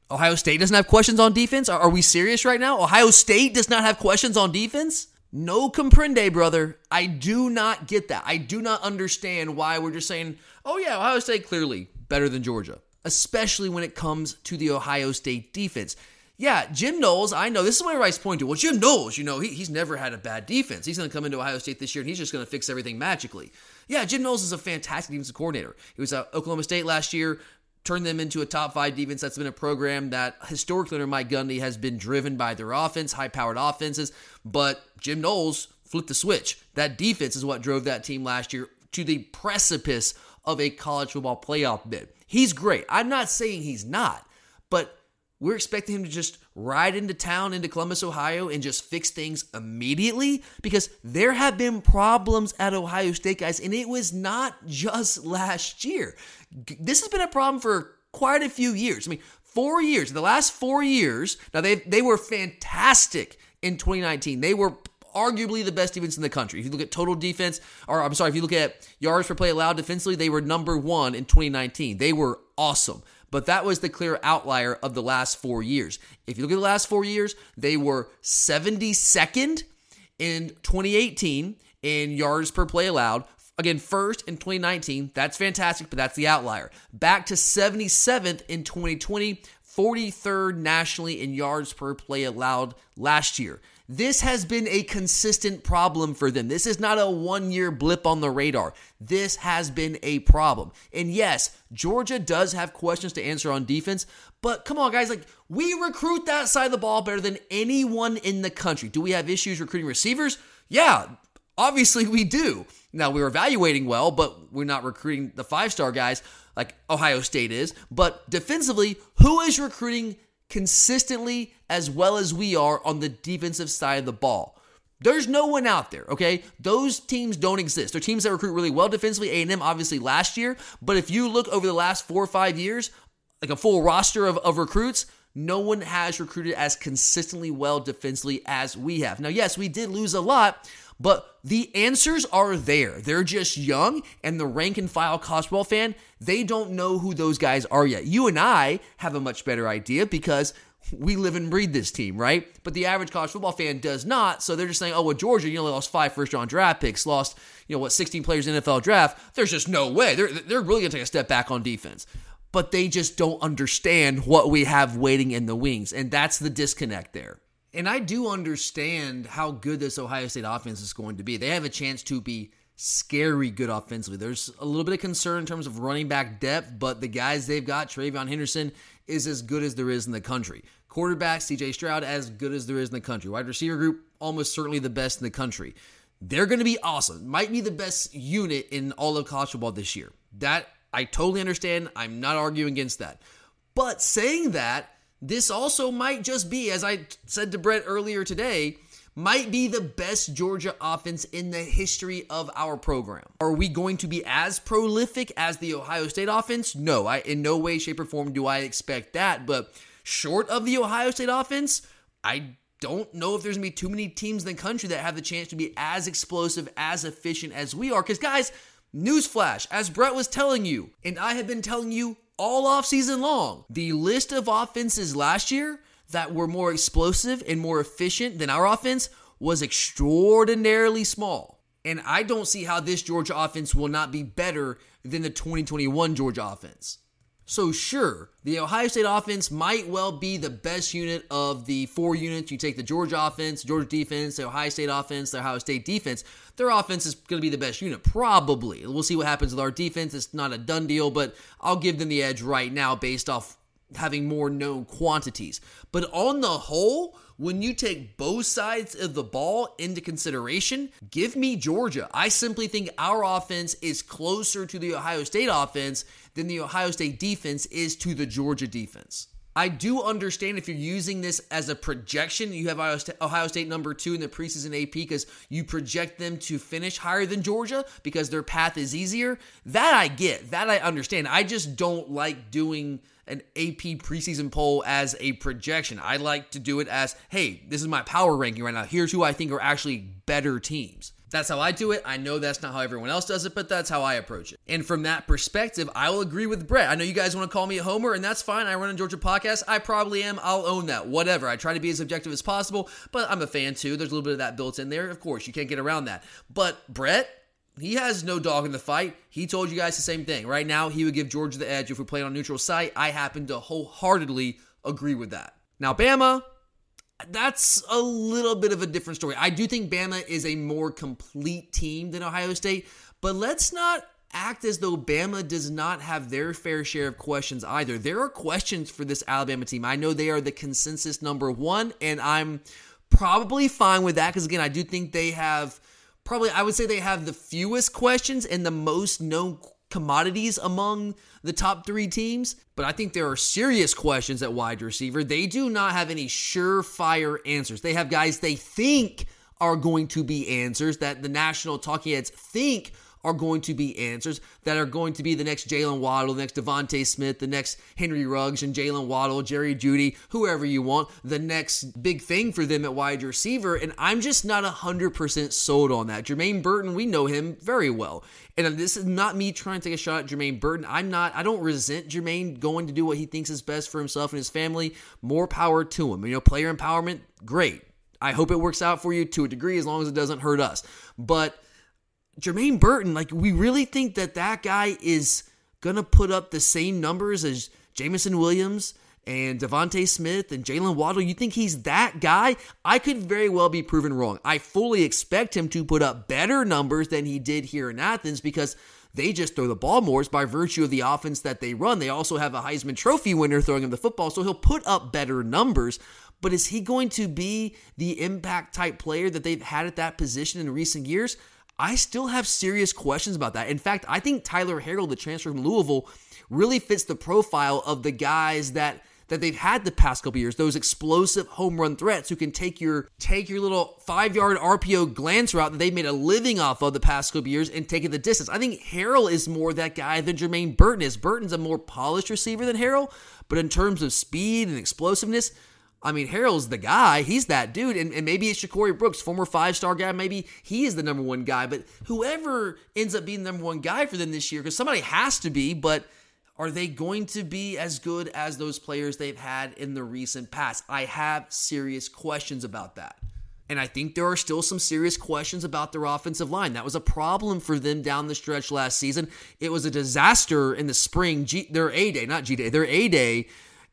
Ohio State doesn't have questions on defense? Are we serious right now? Ohio State does not have questions on defense? No comprende, brother. I do not get that. I do not understand why we're just saying, oh, yeah, Ohio State clearly better than Georgia, especially when it comes to the Ohio State defense. Yeah, Jim Knowles, I know this is what Rice pointing to. Well, Jim Knowles, you know, he, he's never had a bad defense. He's going to come into Ohio State this year and he's just going to fix everything magically. Yeah, Jim Knowles is a fantastic defensive coordinator. He was at Oklahoma State last year, turned them into a top five defense. That's been a program that historically under Mike Gundy has been driven by their offense, high powered offenses. But Jim Knowles flipped the switch. That defense is what drove that team last year to the precipice of a college football playoff bid. He's great. I'm not saying he's not, but we're expecting him to just ride into town, into Columbus, Ohio, and just fix things immediately because there have been problems at Ohio State, guys, and it was not just last year. This has been a problem for quite a few years. I mean, four years, the last four years, now they, they were fantastic in 2019. They were arguably the best defense in the country. If you look at total defense, or I'm sorry, if you look at yards per play allowed defensively, they were number one in 2019. They were awesome but that was the clear outlier of the last four years. If you look at the last four years, they were 72nd in 2018 in yards per play allowed. Again, first in 2019, that's fantastic, but that's the outlier. Back to 77th in 2020, 43rd nationally in yards per play allowed last year. This has been a consistent problem for them. This is not a one year blip on the radar. This has been a problem. And yes, Georgia does have questions to answer on defense, but come on, guys, like we recruit that side of the ball better than anyone in the country. Do we have issues recruiting receivers? Yeah, obviously we do. Now we're evaluating well, but we're not recruiting the five star guys like Ohio State is. But defensively, who is recruiting consistently as well as we are on the defensive side of the ball. There's no one out there, okay? Those teams don't exist. They're teams that recruit really well defensively. A&M obviously last year, but if you look over the last four or five years, like a full roster of, of recruits, no one has recruited as consistently well defensively as we have. Now, yes, we did lose a lot, but the answers are there. They're just young, and the rank and file college fan, they don't know who those guys are yet. You and I have a much better idea because we live and breathe this team, right? But the average college football fan does not. So they're just saying, oh, well, Georgia, you only lost five first round draft picks, lost, you know, what, 16 players in NFL draft. There's just no way. They're, they're really going to take a step back on defense. But they just don't understand what we have waiting in the wings. And that's the disconnect there. And I do understand how good this Ohio State offense is going to be. They have a chance to be scary good offensively. There's a little bit of concern in terms of running back depth, but the guys they've got, TreVeyon Henderson, is as good as there is in the country. Quarterback, CJ Stroud, as good as there is in the country. Wide receiver group, almost certainly the best in the country. They're going to be awesome. Might be the best unit in all of college football this year. That I totally understand. I'm not arguing against that. But saying that, this also might just be, as I said to Brett earlier today, might be the best Georgia offense in the history of our program. Are we going to be as prolific as the Ohio State offense? No, I in no way, shape, or form do I expect that. But short of the Ohio State offense, I don't know if there's gonna be too many teams in the country that have the chance to be as explosive, as efficient as we are. Because guys, newsflash, as Brett was telling you, and I have been telling you all off season long. The list of offenses last year that were more explosive and more efficient than our offense was extraordinarily small. And I don't see how this Georgia offense will not be better than the 2021 Georgia offense. So, sure, the Ohio State offense might well be the best unit of the four units. You take the Georgia offense, Georgia defense, the Ohio State offense, the Ohio State defense. Their offense is going to be the best unit, probably. We'll see what happens with our defense. It's not a done deal, but I'll give them the edge right now based off having more known quantities. But on the whole, when you take both sides of the ball into consideration, give me Georgia. I simply think our offense is closer to the Ohio State offense than the Ohio State defense is to the Georgia defense. I do understand if you're using this as a projection, you have Ohio State number two in the preseason AP because you project them to finish higher than Georgia because their path is easier. That I get, that I understand. I just don't like doing an AP preseason poll as a projection. I like to do it as, hey, this is my power ranking right now. Here's who I think are actually better teams. That's how I do it. I know that's not how everyone else does it, but that's how I approach it. And from that perspective, I will agree with Brett. I know you guys want to call me a homer, and that's fine. I run a Georgia podcast. I probably am. I'll own that. Whatever. I try to be as objective as possible, but I'm a fan too. There's a little bit of that built in there. Of course, you can't get around that. But Brett, he has no dog in the fight. He told you guys the same thing. Right now, he would give Georgia the edge if we played on neutral site. I happen to wholeheartedly agree with that. Now, Bama, that's a little bit of a different story. I do think Bama is a more complete team than Ohio State, but let's not act as though Bama does not have their fair share of questions either. There are questions for this Alabama team. I know they are the consensus number one, and I'm probably fine with that because, again, I do think they have probably I would say they have the fewest questions and the most known commodities among the top three teams. But I think there are serious questions at wide receiver. They do not have any surefire answers. They have guys they think are going to be answers that the national talking heads think are going to be answers that are going to be the next Jaylen Waddle, the next DeVonta Smith, the next Henry Ruggs and Jaylen Waddle, Jerry Jeudy, whoever you want, the next big thing for them at wide receiver. And I'm just not 100% sold on that. Jermaine Burton, we know him very well. And this is not me trying to take a shot at Jermaine Burton. I'm not, I don't resent Jermaine going to do what he thinks is best for himself and his family. More power to him. You know, player empowerment, great. I hope it works out for you to a degree as long as it doesn't hurt us. But Jermaine Burton, like we really think that that guy is gonna put up the same numbers as Jameson Williams and DeVonta Smith and Jaylen Waddle. You think he's that guy? I could very well be proven wrong. I fully expect him to put up better numbers than he did here in Athens because they just throw the ball more by virtue of the offense that they run. They also have a Heisman Trophy winner throwing him the football, so he'll put up better numbers. But is he going to be the impact type player that they've had at that position in recent years? I still have serious questions about that. In fact, I think Tyler Harrell, the transfer from Louisville, really fits the profile of the guys that that they've had the past couple years. Those explosive home run threats who can take your take your little five yard RPO glance route that they made a living off of the past couple years and take it the distance. I think Harrell is more that guy than Jermaine Burton is. Burton's a more polished receiver than Harrell, but in terms of speed and explosiveness, I mean, Harrell's the guy. He's that dude. And, and maybe it's Ja'Corey Brooks, former five star guy. Maybe he is the number one guy. But whoever ends up being the number one guy for them this year, because somebody has to be, but are they going to be as good as those players they've had in the recent past? I have serious questions about that. And I think there are still some serious questions about their offensive line. That was a problem for them down the stretch last season. It was a disaster in the spring, G, their A day, not G day, their A day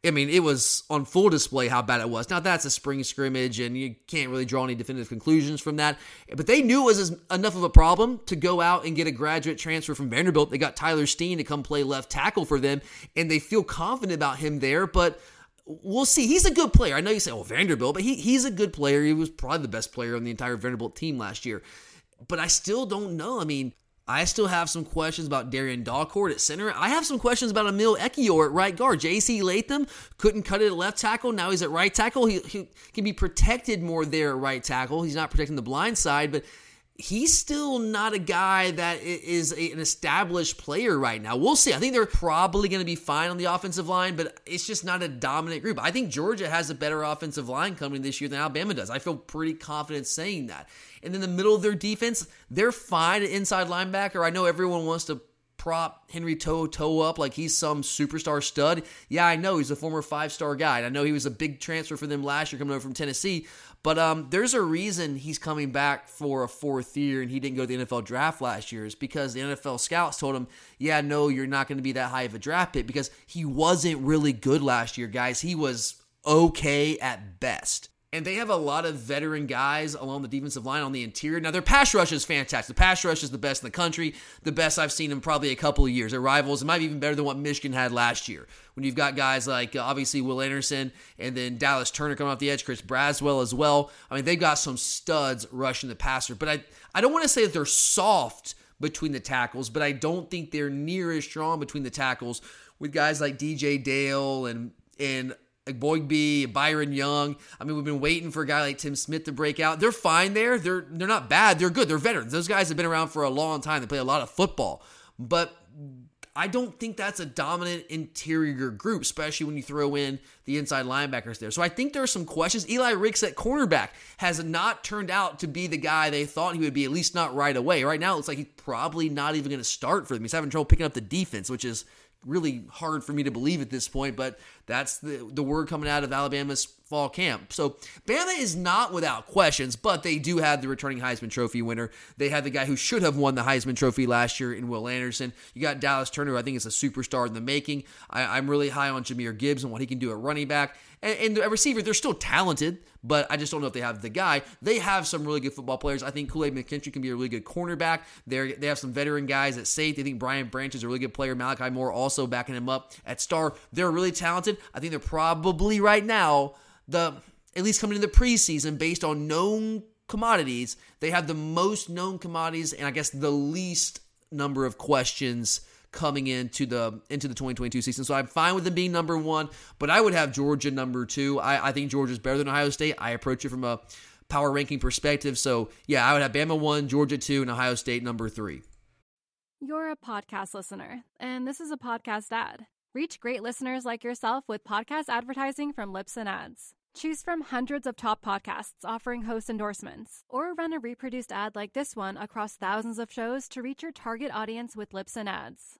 I mean, it was on full display how bad it was. Now, that's a spring scrimmage, and you can't really draw any definitive conclusions from that. But they knew it was enough of a problem to go out and get a graduate transfer from Vanderbilt. They got Tyler Steen to come play left tackle for them, and they feel confident about him there. But we'll see. He's a good player. I know you say, oh, Vanderbilt, but he, he's a good player. He was probably the best player on the entire Vanderbilt team last year. But I still don't know. I mean, I still have some questions about Darrian Dalcourt at center. I have some questions about Emil Ekiyor at right guard. J.C. Latham couldn't cut it at left tackle. Now he's at right tackle. He, he can be protected more there at right tackle. He's not protecting the blind side, but he's still not a guy that is an established player right now. We'll see. I think they're probably going to be fine on the offensive line, but it's just not a dominant group. I think Georgia has a better offensive line coming this year than Alabama does. I feel pretty confident saying that. And in the middle of their defense, they're fine at inside linebacker. I know everyone wants to prop Henry To'oTo'o up like he's some superstar stud. Yeah, I know he's a former five star guy. I know he was a big transfer for them last year coming over from Tennessee. But um, there's a reason he's coming back for a fourth year and he didn't go to the NFL draft last year. Is because the NFL scouts told him, yeah, no, you're not going to be that high of a draft pick because he wasn't really good last year, guys. He was okay at best. And they have a lot of veteran guys along the defensive line on the interior. Now, their pass rush is fantastic. The pass rush is the best in the country, the best I've seen in probably a couple of years. Their rivals, it might be even better than what Michigan had last year. When you've got guys like uh, obviously Will Anderson and then Dallas Turner coming off the edge, Chris Braswell as well. I mean, they've got some studs rushing the passer. But I, I don't want to say that they're soft between the tackles, but I don't think they're near as strong between the tackles with guys like DJ Dale and and like Boygby, Byron Young. I mean, we've been waiting for a guy like Tim Smith to break out. They're fine there. They're they're not bad. They're good. They're veterans. Those guys have been around for a long time. They play a lot of football. But I don't think that's a dominant interior group, especially when you throw in the inside linebackers there. So I think there are some questions. Eli Ricks at cornerback has not turned out to be the guy they thought he would be, at least not right away. Right now, it looks like he's probably not even going to start for them. He's having trouble picking up the defense, which is really hard for me to believe at this point, but that's the, the word coming out of Alabama's fall camp. So Bama is not without questions, but they do have the returning Heisman Trophy winner. They have the guy who should have won the Heisman Trophy last year in Will Anderson. You got Dallas Turner, I think is a superstar in the making. I, am really high on Jahmyr Gibbs and what he can do at running back. And, and the receiver, they're still talented, but I just don't know if they have the guy. They have some really good football players. I think Kool Aid McKinstry can be a really good cornerback. They they have some veteran guys at safety. I think Brian Branch is a really good player. Malachi Moore also backing him up at star. They're really talented. I think they're probably right now the at least coming into the preseason based on known commodities. They have the most known commodities and I guess the least number of questions coming into the into the 2022 season. So I'm fine with them being number one, but I would have Georgia number two. I, I think Georgia's better than Ohio State. I approach it from a power ranking perspective. So yeah, I would have Bama one, Georgia two, and Ohio State number three. You're a podcast listener, and this is a podcast ad. Reach great listeners like yourself with podcast advertising from Libsyn Ads. Choose from hundreds of top podcasts offering host endorsements, or run a reproduced ad like this one across thousands of shows to reach your target audience with Libsyn Ads.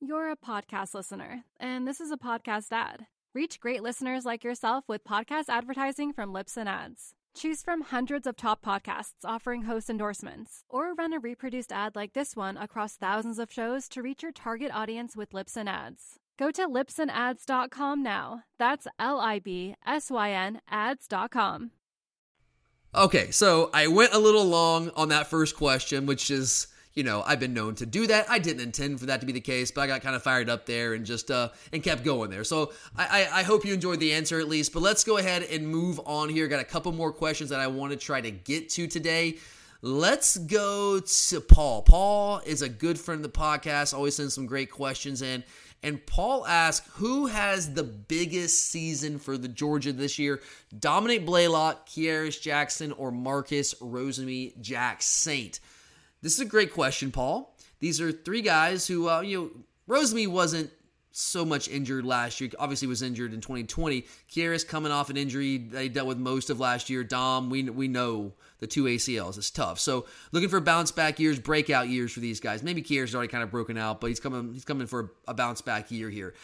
You're a podcast listener, and this is a podcast ad. Reach great listeners like yourself with podcast advertising from Libsyn Ads. Choose from hundreds of top podcasts offering host endorsements, or run a reproduced ad like this one across thousands of shows to reach your target audience with Libsyn Ads. Go to libsynads.com now. That's L I B S Y N ads.com. Okay, so I went a little long on that first question, which is you know, I've been known to do that. I didn't intend for that to be the case, but I got kind of fired up there and just uh and kept going there. So I, I, I hope you enjoyed the answer at least. But let's go ahead and move on here. Got a couple more questions that I want to try to get to today. Let's go to Paul. Paul is a good friend of the podcast, always sends some great questions in. And Paul asks, who has the biggest season for the Georgia this year? Dominic Blaylock, Kearis Jackson, or Marcus Rosemy-Jacksaint? This is a great question, Paul. These are three guys who, uh, you know, Rosemy wasn't so much injured last year. Obviously, was injured in 2020. Kearis coming off an injury they dealt with most of last year. Dom, we we know the two ACLs. It's tough. So looking for bounce back years, breakout years for these guys. Maybe Kearis is already kind of broken out, but he's coming he's coming for a, a bounce back year here.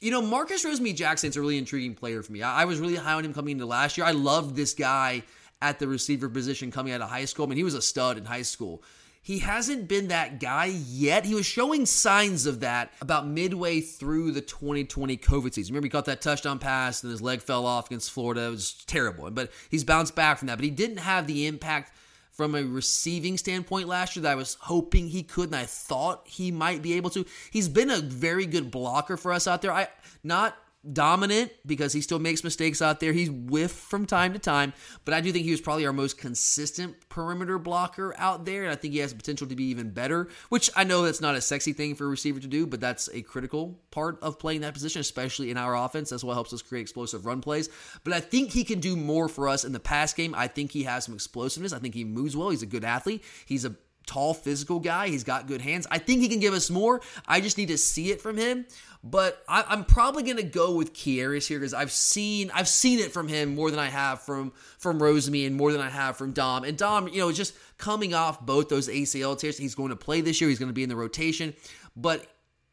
You know, Marcus Rosemy-Jacksaint's a really intriguing player for me. I, I was really high on him coming into last year. I loved this guy at the receiver position coming out of high school. I mean, he was a stud in high school he hasn't been that guy yet. He was showing signs of that about midway through the 2020 COVID season. Remember, he caught that touchdown pass and his leg fell off against Florida. It was terrible. But he's bounced back from that. But he didn't have the impact from a receiving standpoint last year that I was hoping he could and I thought he might be able to. He's been a very good blocker for us out there. I not dominant because he still makes mistakes out there. He's whiff from time to time, but I do think he was probably our most consistent perimeter blocker out there, and I think he has the potential to be even better. Which I know that's not a sexy thing for a receiver to do, but that's a critical part of playing that position, especially in our offense. That's what helps us create explosive run plays. But I think he can do more for us in the pass game. I think he has some explosiveness. I think he moves well. He's a good athlete. He's a tall physical guy. He's got good hands. I think he can give us more. I just need to see it from him. But I, am probably gonna go with Kearis here because I've seen I've seen it from him more than I have from from Rosemy and more than I have from Dom. And Dom, you know, just coming off both those ACL tears, he's going to play this year. He's going to be in the rotation. But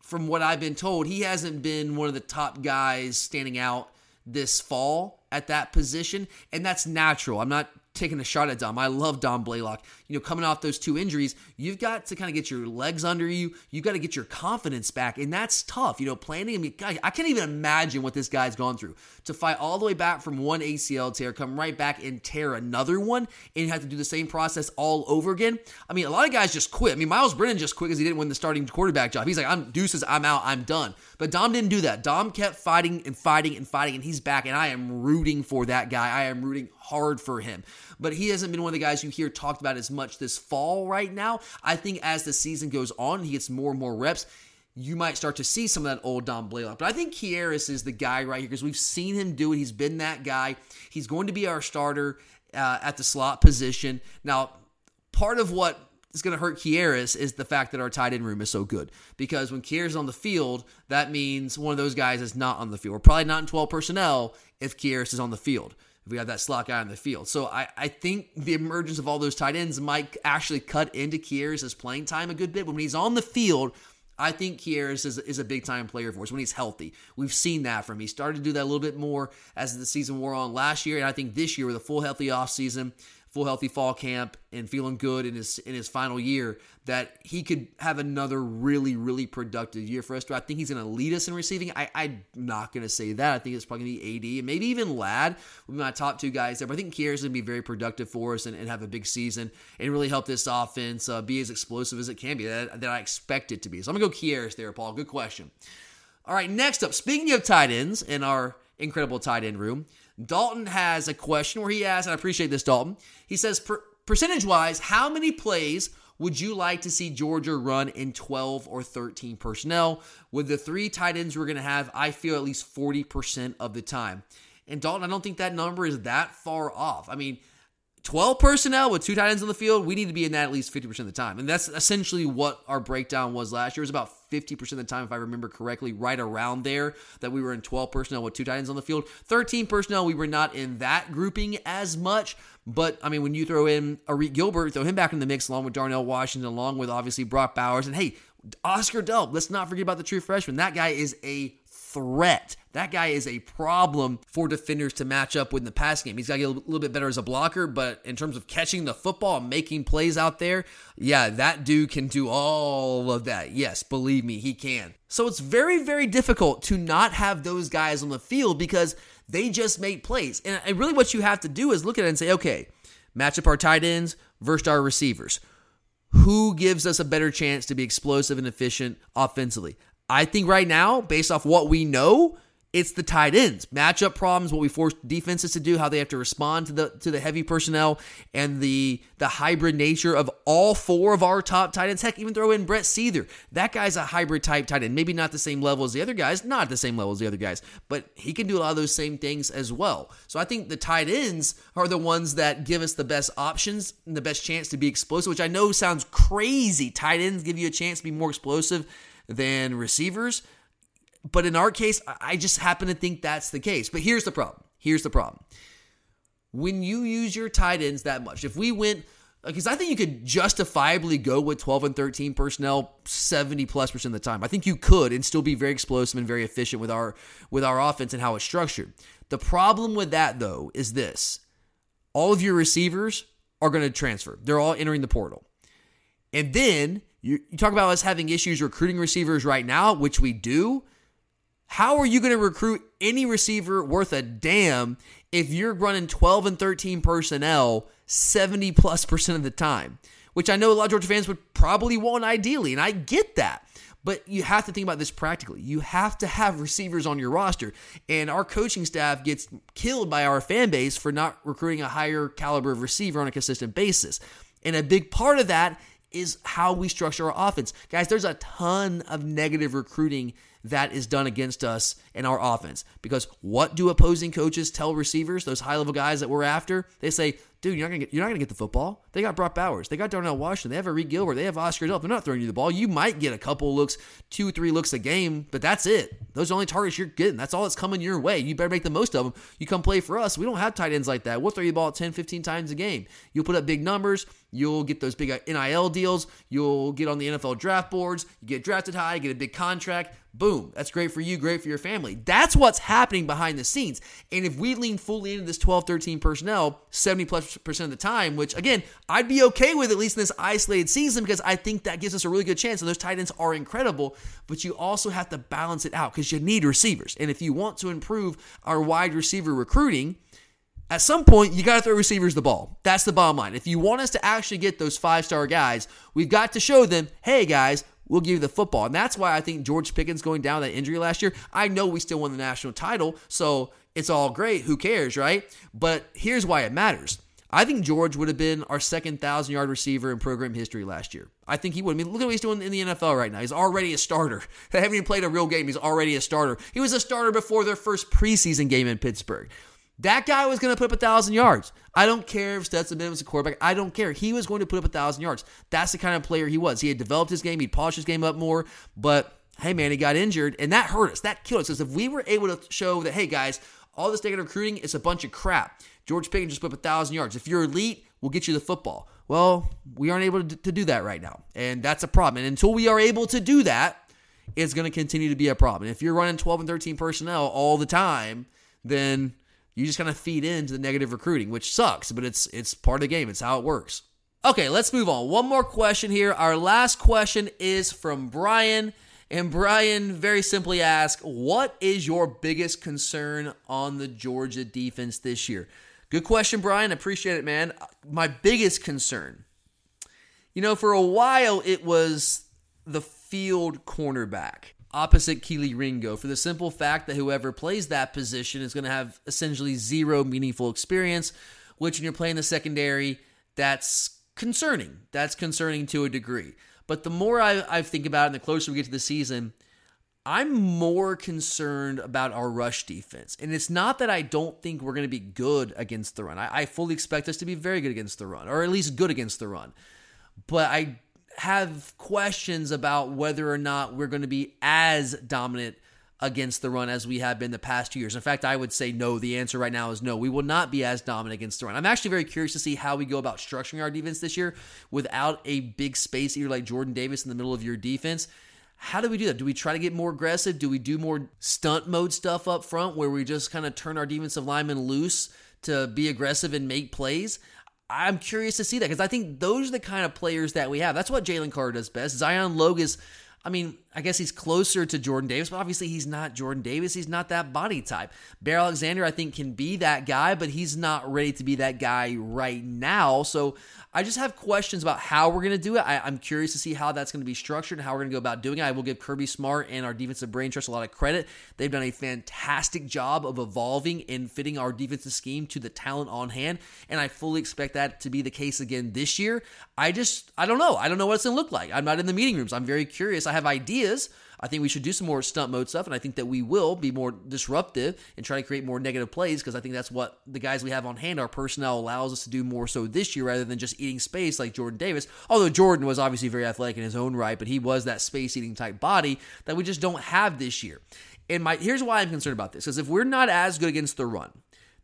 from what I've been told, he hasn't been one of the top guys standing out this fall at that position, and that's natural. I'm not taking a shot at Dom. I love Dom Blaylock. You know, coming off those two injuries, you've got to kind of get your legs under you. You've got to get your confidence back, and that's tough. You know, planning. I mean, God, I can't even imagine what this guy's gone through to fight all the way back from one ACL tear, come right back and tear another one, and have to do the same process all over again. I mean, a lot of guys just quit. I mean, Myles Brennan just quit because he didn't win the starting quarterback job. He's like, I'm deuces, I'm out, I'm done. But Dom didn't do that. Dom kept fighting and fighting and fighting, and he's back, and I am rooting for that guy. I am rooting hard for him. But he hasn't been one of the guys you hear talked about as much this fall right now. I think as the season goes on, he gets more and more reps you might start to see some of that old Dom Blaylock. But I think Kearis is the guy right here because we've seen him do it. He's been that guy. He's going to be our starter uh, at the slot position. Now, part of what is going to hurt Kearis is the fact that our tight end room is so good. Because when Kearis is on the field, that means one of those guys is not on the field. We're probably not in 12 personnel if Kearis is on the field. If we have that slot guy on the field. So I, I think the emergence of all those tight ends might actually cut into Kearis' playing time a good bit. But when he's on the field, I think Kearis is, is a big time player for us when he's healthy. We've seen that from him. He started to do that a little bit more as the season wore on last year. And I think this year, with a full healthy offseason, full healthy fall camp and feeling good in his in his final year that he could have another really really productive year for us. Do I think he's going to lead us in receiving? I, I'm not going to say that. I think it's probably going to be AD and maybe even Ladd will be my top two guys there. But I think is going to be very productive for us and, and, have a big season and really help this offense uh, be as explosive as it can be that, that I expect it to be. So I'm going to go Kearis there, Paul. Good question. All right, next up, speaking of tight ends in our incredible tight end room, Dalton has a question where he asks, and I appreciate this, Dalton. He says, per- percentage wise, how many plays would you like to see Georgia run in 12 or 13 personnel? With the three tight ends we're going to have, I feel at least 40% of the time. And Dalton, I don't think that number is that far off. I mean, 12 personnel with two tight ends on the field, we need to be in that at least 50% of the time. And that's essentially what our breakdown was last year. It was about 50% of the time, if I remember correctly, right around there, that we were in 12 personnel with two tight ends on the field. 13 personnel, we were not in that grouping as much. But, I mean, when you throw in Arik Gilbert, throw him back in the mix along with Darnell Washington, along with obviously Brock Bowers. And hey, Oscar Delp, let's not forget about the true freshman. That guy is a threat. That guy is a problem for defenders to match up with in the pass game. He's got to get a little bit better as a blocker, but in terms of catching the football and making plays out there, yeah, that dude can do all of that. Yes, believe me, he can. So it's very, very difficult to not have those guys on the field because they just make plays. And really, what you have to do is look at it and say, okay, match up our tight ends versus our receivers. Who gives us a better chance to be explosive and efficient offensively? I think right now, based off what we know, it's the tight ends. Matchup problems what we force defenses to do how they have to respond to the to the heavy personnel and the the hybrid nature of all four of our top tight ends. Heck even throw in Brett Seither that guy's a hybrid type tight end. Maybe not the same level as the other guys not the same level as the other guys but he can do a lot of those same things as well. So I think the tight ends are the ones that give us the best options and the best chance to be explosive which I know sounds crazy. Tight ends give you a chance to be more explosive than receivers. But in our case, I just happen to think that's the case. But here's the problem. Here's the problem. When you use your tight ends that much, if we went, because I think you could justifiably go with 12 and 13 personnel 70 plus percent of the time. I think you could and still be very explosive and very efficient with our with our offense and how it's structured. The problem with that though is this. All of your receivers are going to transfer. They're all entering the portal. And then you, you talk about us having issues recruiting receivers right now, which we do. How are you going to recruit any receiver worth a damn if you're running 12 and 13 personnel 70 plus percent of the time? Which I know a lot of Georgia fans would probably want ideally, and I get that. But you have to think about this practically. You have to have receivers on your roster. And our coaching staff gets killed by our fan base for not recruiting a higher caliber of receiver on a consistent basis. And a big part of that is how we structure our offense. Guys, there's a ton of negative recruiting that is done against us in our offense. Because what do opposing coaches tell receivers, those high level guys that we're after? They say, dude, you're not gonna get you're not gonna get the football. They got Brock Bowers, they got Darnell Washington, they have Arik Gilbert, they have Oscar Delp. They're not throwing you the ball. You might get a couple looks, two, three looks a game, but that's it. Those are the only targets you're getting. That's all that's coming your way. You better make the most of them. You come play for us. We don't have tight ends like that. We'll throw you the ball 10, 15 times a game. You'll put up big numbers. You'll get those big uh, NIL deals. You'll get on the NFL draft boards. You get drafted high, get a big contract. Boom. That's great for you, great for your family. That's what's happening behind the scenes. And if we lean fully into this 12, 13 personnel 70 plus percent of the time, which again, I'd be okay with at least in this isolated season because I think that gives us a really good chance. And those tight ends are incredible, but you also have to balance it out because you need receivers. And if you want to improve our wide receiver recruiting, at some point, you got to throw receivers the ball. That's the bottom line. If you want us to actually get those five star guys, we've got to show them, hey guys, we'll give you the football. And that's why I think George Pickens going down that injury last year. I know we still won the national title, so it's all great. Who cares, right? But here's why it matters. I think George would have been our second thousand yard receiver in program history last year. I think he would. I mean, look at what he's doing in the NFL right now. He's already a starter. They haven't even played a real game. He's already a starter. He was a starter before their first preseason game in Pittsburgh. That guy was going to put up a thousand yards. I don't care if Stetson Bennett was a quarterback. I don't care. He was going to put up a thousand yards. That's the kind of player he was. He had developed his game. He'd polished his game up more. But hey, man, he got injured, and that hurt us. That killed us. Because if we were able to show that, hey, guys, all this negative recruiting is a bunch of crap. George Pickens just put up a thousand yards. If you're elite, we'll get you the football. Well, we aren't able to, do that right now, and that's a problem. And until we are able to do that, it's going to continue to be a problem. And if you're running 12 and 13 personnel all the time, then you just kind of feed into the negative recruiting, which sucks, but it's it's part of the game. It's how it works. Okay, let's move on. One more question here. Our last question is from Brian. And Brian very simply asked, What is your biggest concern on the Georgia defense this year? Good question, Brian. I appreciate it, man. Uh, my biggest concern, you know, for a while it was the field cornerback opposite Kelee Ringo for the simple fact that whoever plays that position is going to have essentially zero meaningful experience, which when you're playing the secondary, that's concerning. That's concerning to a degree. But the more I, I think about it and the closer we get to the season, I'm more concerned about our rush defense. And it's not that I don't think we're going to be good against the run. I, I fully expect us to be very good against the run, or at least good against the run. But I have questions about whether or not we're going to be as dominant against the run as we have been the past two years. In fact, I would say no. The answer right now is no. We will not be as dominant against the run. I'm actually very curious to see how we go about structuring our defense this year without a big space either like Jordan Davis in the middle of your defense. How do we do that? Do we try to get more aggressive? Do we do more stunt mode stuff up front where we just kind of turn our defensive linemen loose to be aggressive and make plays? I'm curious to see that because I think those are the kind of players that we have. That's what Jalen Carter does best. Zion Logue is, I mean, I guess he's closer to Jordan Davis, but obviously he's not Jordan Davis. He's not that body type. Bear Alexander, I think, can be that guy, but he's not ready to be that guy right now. So I just have questions about how we're going to do it. I, am curious to see how that's going to be structured and how we're going to go about doing it. I will give Kirby Smart and our defensive brain trust a lot of credit. They've done a fantastic job of evolving and fitting our defensive scheme to the talent on hand, and I fully expect that to be the case again this year. I just, I don't know. I don't know what it's going to look like. I'm not in the meeting rooms. I'm very curious. I have ideas. I think we should do some more stunt mode stuff, and I think that we will be more disruptive and try to create more negative plays because I think that's what the guys we have on hand, our personnel allows us to do more so this year rather than just eating space like Jordan Davis. Although Jordan was obviously very athletic in his own right, but he was that space eating type body that we just don't have this year. And my here's why I'm concerned about this because if we're not as good against the run,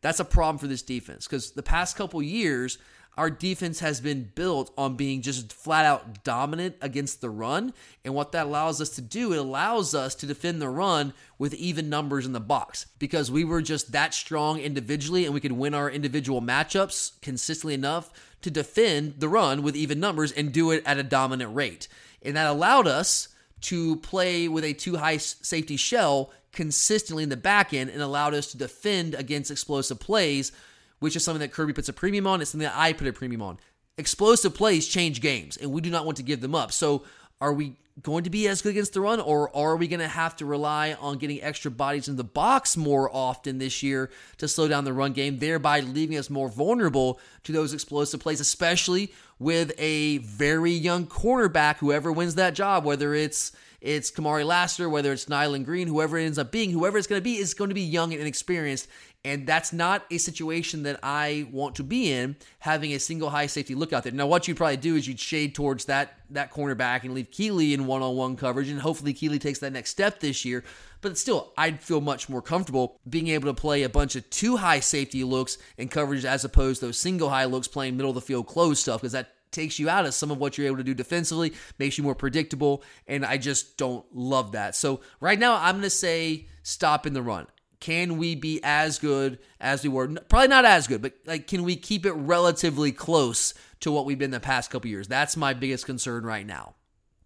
that's a problem for this defense because the past couple years our defense has been built on being just flat out dominant against the run. And what that allows us to do, it allows us to defend the run with even numbers in the box because we were just that strong individually and we could win our individual matchups consistently enough to defend the run with even numbers and do it at a dominant rate. And that allowed us to play with a two high safety shell consistently in the back end and allowed us to defend against explosive plays which is something that Kirby puts a premium on. It's something that I put a premium on. Explosive plays change games, and we do not want to give them up. So, are we going to be as good against the run, or are we going to have to rely on getting extra bodies in the box more often this year to slow down the run game, thereby leaving us more vulnerable to those explosive plays, especially with a very young cornerback, whoever wins that job, whether it's it's Kamari Lassiter, whether it's Nyland Green, whoever it ends up being, whoever it's going to be is going to be young and inexperienced. And that's not a situation that I want to be in, having a single high safety look out there. Now, what you'd probably do is you'd shade towards that that cornerback and leave Kelee in one on one coverage, and hopefully Kelee takes that next step this year. But still, I'd feel much more comfortable being able to play a bunch of two high safety looks and coverage as opposed to those single high looks playing middle of the field close stuff, because that takes you out of some of what you're able to do defensively, makes you more predictable, and I just don't love that. So right now, I'm going to say stop in the run. Can we be as good as we were? Probably not as good, but like, can we keep it relatively close to what we've been the past couple years? That's my biggest concern right now.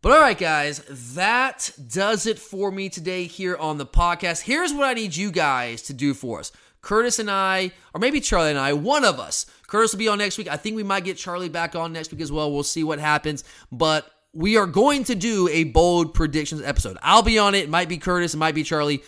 But all right, guys, that does it for me today here on the podcast. Here's what I need you guys to do for us. Curtis and I, or maybe Charlie and I, one of us. Curtis will be on next week. I think we might get Charlie back on next week as well. We'll see what happens. But we are going to do a bold predictions episode. I'll be on it. It might be Curtis, it might be Charlie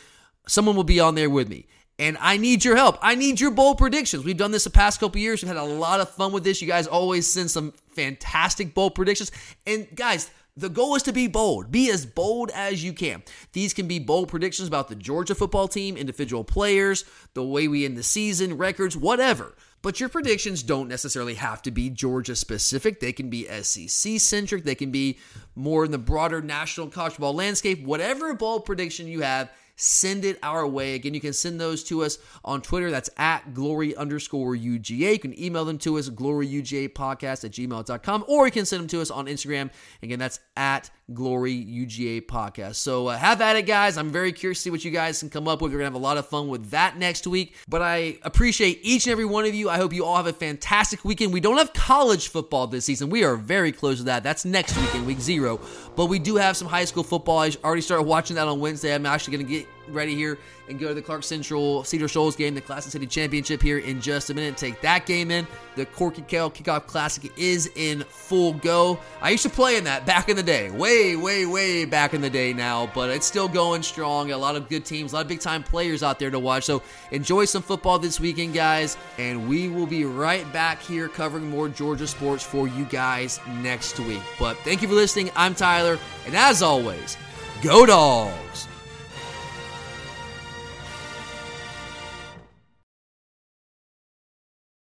someone will be on there with me. And I need your help. I need your bold predictions. We've done this the past couple years. We've had a lot of fun with this. You guys always send some fantastic bold predictions. And guys, the goal is to be bold. Be as bold as you can. These can be bold predictions about the Georgia football team, individual players, the way we end the season, records, whatever. But your predictions don't necessarily have to be Georgia specific. They can be SEC centric. They can be more in the broader national college football landscape. Whatever bold prediction you have, send it our way. Again, you can send those to us on Twitter. That's at glory underscore UGA. You can email them to us, gloryugapodcast at gmail.com, or you can send them to us on Instagram. Again, that's at Glory UGA podcast. So uh, have at it, guys. I'm very curious to see what you guys can come up with. We're going to have a lot of fun with that next week. But I appreciate each and every one of you. I hope you all have a fantastic weekend. We don't have college football this season. We are very close to that. That's next weekend, week zero. But we do have some high school football. I already started watching that on Wednesday. I'm actually going to get ready here and go to the Clark Central Cedar Shoals game, the Classic City Championship here in just a minute. Take that game in. The Corky Kell Kickoff Classic is in full go. I used to play in that back in the day, way, way, way back in the day now, but it's still going strong. A lot of good teams, a lot of big time players out there to watch. So enjoy some football this weekend, guys, and we will be right back here covering more Georgia sports for you guys next week. But thank you for listening. I'm Tyler, and as always, go dogs.